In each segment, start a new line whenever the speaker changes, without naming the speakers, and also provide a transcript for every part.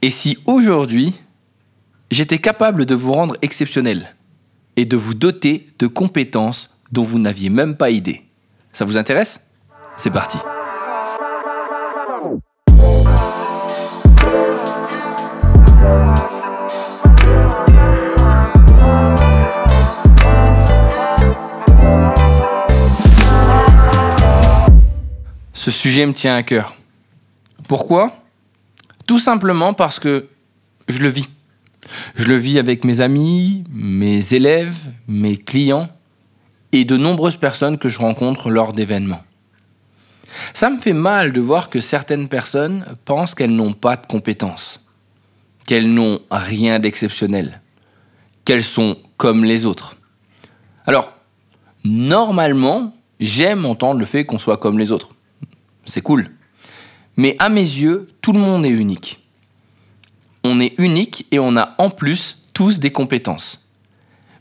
Et si aujourd'hui, j'étais capable de vous rendre exceptionnel et de vous doter de compétences dont vous n'aviez même pas idée. Ça vous intéresse? C'est parti. Ce sujet me tient à cœur. Pourquoi? Tout simplement parce que je le vis. Je le vis avec mes amis, mes élèves, mes clients et de nombreuses personnes que je rencontre lors d'événements. Ça me fait mal de voir que certaines personnes pensent qu'elles n'ont pas de compétences, qu'elles n'ont rien d'exceptionnel, qu'elles sont comme les autres. Alors, normalement, j'aime entendre le fait qu'on soit comme les autres c'est cool. Mais à mes yeux, tout le monde est unique. On est unique et on a en plus tous des compétences.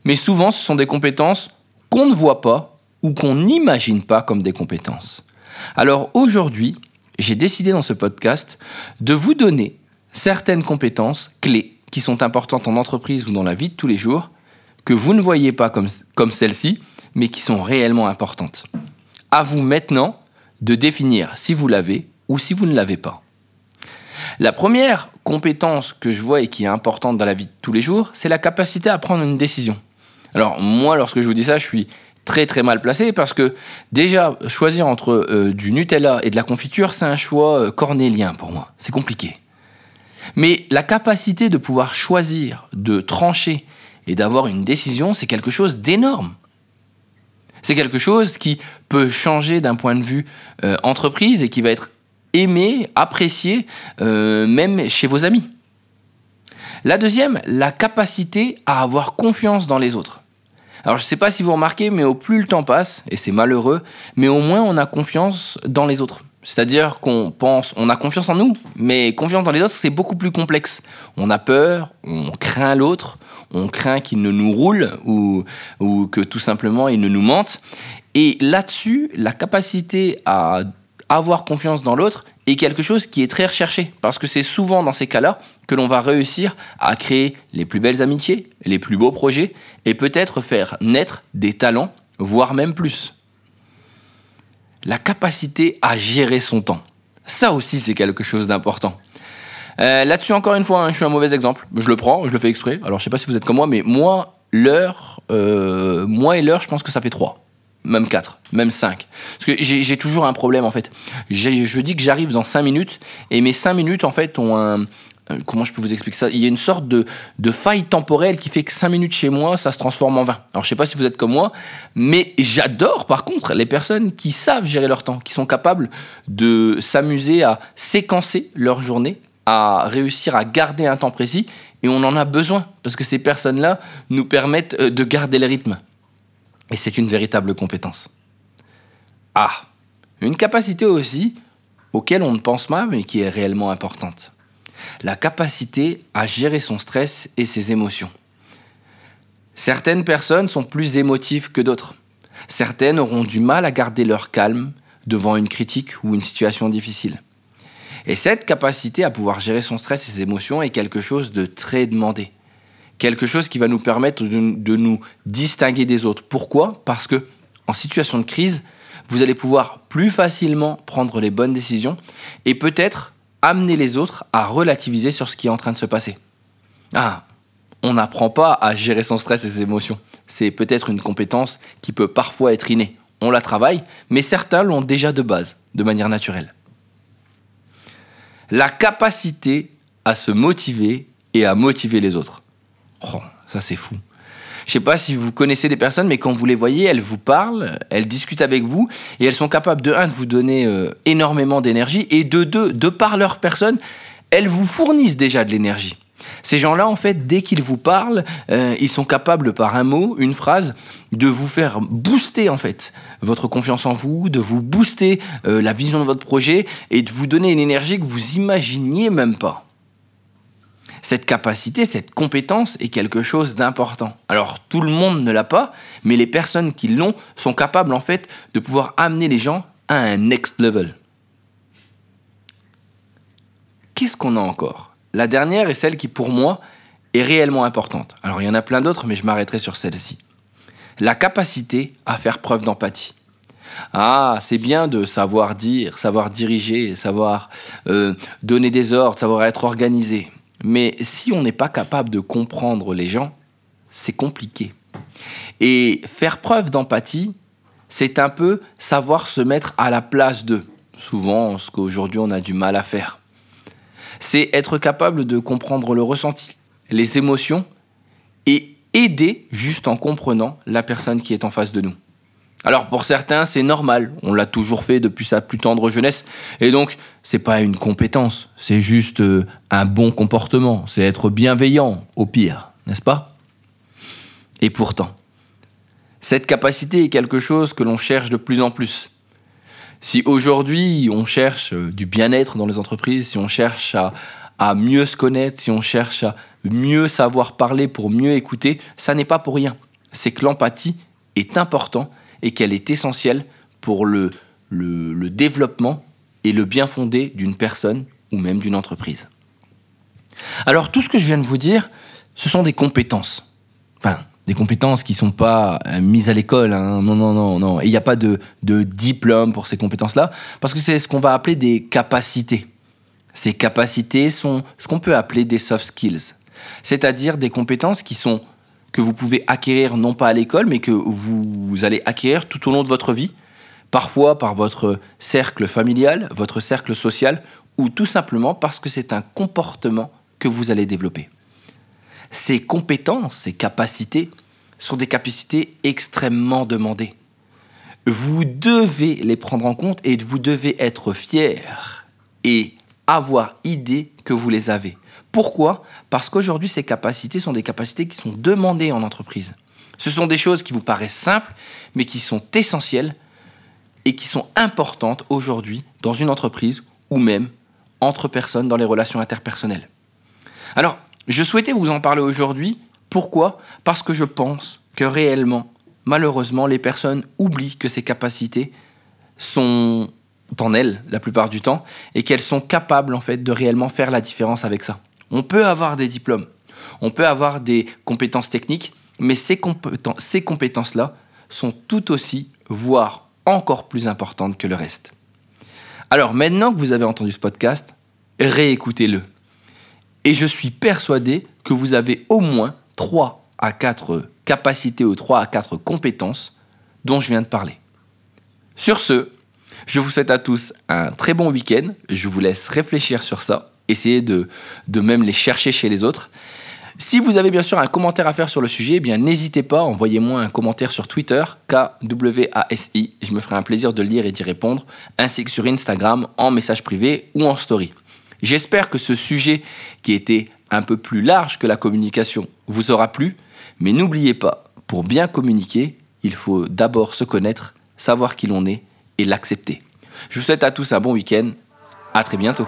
Mais souvent, ce sont des compétences qu'on ne voit pas ou qu'on n'imagine pas comme des compétences. Alors aujourd'hui, j'ai décidé dans ce podcast de vous donner certaines compétences clés qui sont importantes en entreprise ou dans la vie de tous les jours, que vous ne voyez pas comme, comme celles-ci, mais qui sont réellement importantes. À vous maintenant de définir si vous l'avez ou si vous ne l'avez pas. La première compétence que je vois et qui est importante dans la vie de tous les jours, c'est la capacité à prendre une décision. Alors moi, lorsque je vous dis ça, je suis très très mal placé parce que déjà, choisir entre euh, du Nutella et de la confiture, c'est un choix euh, cornélien pour moi. C'est compliqué. Mais la capacité de pouvoir choisir, de trancher et d'avoir une décision, c'est quelque chose d'énorme. C'est quelque chose qui peut changer d'un point de vue euh, entreprise et qui va être aimé, apprécié, euh, même chez vos amis. La deuxième, la capacité à avoir confiance dans les autres. Alors je ne sais pas si vous remarquez, mais au plus le temps passe, et c'est malheureux, mais au moins on a confiance dans les autres. C'est-à-dire qu'on pense, on a confiance en nous, mais confiance dans les autres, c'est beaucoup plus complexe. On a peur, on craint l'autre, on craint qu'il ne nous roule ou, ou que tout simplement il ne nous mente. Et là-dessus, la capacité à avoir confiance dans l'autre est quelque chose qui est très recherché, parce que c'est souvent dans ces cas-là que l'on va réussir à créer les plus belles amitiés, les plus beaux projets, et peut-être faire naître des talents, voire même plus la capacité à gérer son temps. Ça aussi, c'est quelque chose d'important. Euh, là-dessus, encore une fois, hein, je suis un mauvais exemple. Je le prends, je le fais exprès. Alors, je sais pas si vous êtes comme moi, mais moi, l'heure, euh, moi et l'heure, je pense que ça fait 3. Même 4, même 5. Parce que j'ai toujours un problème, en fait. Je dis que j'arrive dans 5 minutes, et mes 5 minutes, en fait, ont un, euh, comment je peux vous expliquer ça? Il y a une sorte de, faille temporelle qui fait que 5 minutes chez moi, ça se transforme en 20. Alors je sais pas si vous êtes comme moi, mais j'adore par contre les personnes qui savent gérer leur temps, qui sont capables de s'amuser à séquencer leur journée, à réussir à garder un temps précis, et on en a besoin, parce que ces personnes-là nous permettent euh, de garder le rythme. Et c'est une véritable compétence. Ah, une capacité aussi auquel on ne pense pas, mais qui est réellement importante la capacité à gérer son stress et ses émotions. Certaines personnes sont plus émotives que d'autres. Certaines auront du mal à garder leur calme devant une critique ou une situation difficile. Et cette capacité à pouvoir gérer son stress et ses émotions est quelque chose de très demandé. Quelque chose qui va nous permettre de, nous distinguer des autres. Pourquoi? Parce que en situation de crise, vous allez pouvoir plus facilement prendre les bonnes décisions et peut-être amener les autres à relativiser sur ce qui est en train de se passer. Ah, on n'apprend pas à gérer son stress et ses émotions. C'est peut-être une compétence qui peut parfois être innée. On la travaille, mais certains l'ont déjà de base, de manière naturelle. La capacité à se motiver et à motiver les autres. Oh, ça c'est fou. Je sais pas si vous connaissez des personnes, mais quand vous les voyez, elles vous parlent, elles discutent avec vous, et elles sont capables de un de vous donner euh, énormément d'énergie, et de deux, de par leur personne, elles vous fournissent déjà de l'énergie. Ces gens-là, en fait, dès qu'ils vous parlent, euh, ils sont capables, par un mot, une phrase, de vous faire booster, en fait, votre confiance en vous, de vous booster euh, la vision de votre projet et de vous donner une énergie que vous imaginiez même pas cette capacité, cette compétence est quelque chose d'important. Alors tout le monde ne l'a pas, mais les personnes qui l'ont sont capables en fait de pouvoir amener les gens à un next level. Qu'est-ce qu'on a encore? La dernière est celle qui, pour moi, est réellement importante. Alors, il y en a plein d'autres, mais je m'arrêterai sur celle-ci. La capacité à faire preuve d'empathie. Ah, c'est bien de savoir dire, savoir diriger, savoir euh, donner des ordres, savoir être organisé. Mais si on n'est pas capable de comprendre les gens, c'est compliqué. Et faire preuve d'empathie, c'est un peu savoir se mettre à la place d'eux. Souvent, ce qu'aujourd'hui on a du mal à faire. C'est être capable de comprendre le ressenti, les émotions et aider juste en comprenant la personne qui est en face de nous. Alors pour certains, c'est normal, on l'a toujours fait depuis sa plus tendre jeunesse. Et donc c'est pas une compétence, c'est juste euh, un bon comportement, c'est être bienveillant au pire, n'est-ce pas? Et pourtant, cette capacité est quelque chose que l'on cherche de plus en plus. Si aujourd'hui on cherche euh, du bien-être dans les entreprises, si on cherche à, à mieux se connaître, si on cherche à mieux savoir parler pour mieux écouter, ça n'est pas pour rien. C'est que l'empathie est important et qu'elle est essentielle pour le, le, développement et le bien fondé d'une personne ou même d'une entreprise. Alors tout ce que je viens de vous dire, ce sont des compétences. Enfin, des compétences qui ne sont pas euh, mises à l'école. Hein. Non, non, non, non. Il n'y a pas de, de diplôme pour ces compétences-là, parce que c'est ce qu'on va appeler des capacités. Ces capacités sont ce qu'on peut appeler des soft skills, c'est-à-dire des compétences qui sont que vous pouvez acquérir non pas à l'école, mais que vous, allez acquérir tout au long de votre vie, parfois par votre cercle familial, votre cercle social, ou tout simplement parce que c'est un comportement que vous allez développer. Ces compétences, ces capacités sont des capacités extrêmement demandées. Vous devez les prendre en compte et vous devez être fier et avoir idée que vous les avez. Pourquoi? Parce qu'aujourd'hui, ces capacités sont des capacités qui sont demandées en entreprise. Ce sont des choses qui vous paraissent simples, mais qui sont essentielles et qui sont importantes aujourd'hui dans une entreprise ou même entre personnes dans les relations interpersonnelles. Alors, je souhaitais vous en parler aujourd'hui. Pourquoi? Parce que je pense que réellement, malheureusement, les personnes oublient que ces capacités sont en elles la plupart du temps et qu'elles sont capables en fait de réellement faire la différence avec ça. On peut avoir des diplômes, on peut avoir des compétences techniques, mais ces, ces compétences-là sont tout aussi, voire encore plus importantes que le reste. Alors maintenant que vous avez entendu ce podcast, réécoutez-le. Et je suis persuadé que vous avez au moins 3 à 4 capacités ou 3 à 4 compétences dont je viens de parler. Sur ce, je vous souhaite à tous un très bon week-end. Je vous laisse réfléchir sur ça essayer de, de même les chercher chez les autres. Si vous avez bien sûr un commentaire à faire sur le sujet, eh bien n'hésitez pas, envoyez-moi un commentaire sur Twitter, KWASI, je me ferai un plaisir de le lire et d'y répondre, ainsi que sur Instagram, en message privé ou en story. J'espère que ce sujet, qui était un peu plus large que la communication, vous aura plu, mais n'oubliez pas, pour bien communiquer, il faut d'abord se connaître, savoir qui l'on est et l'accepter. Je vous souhaite à tous un bon week-end, à très bientôt.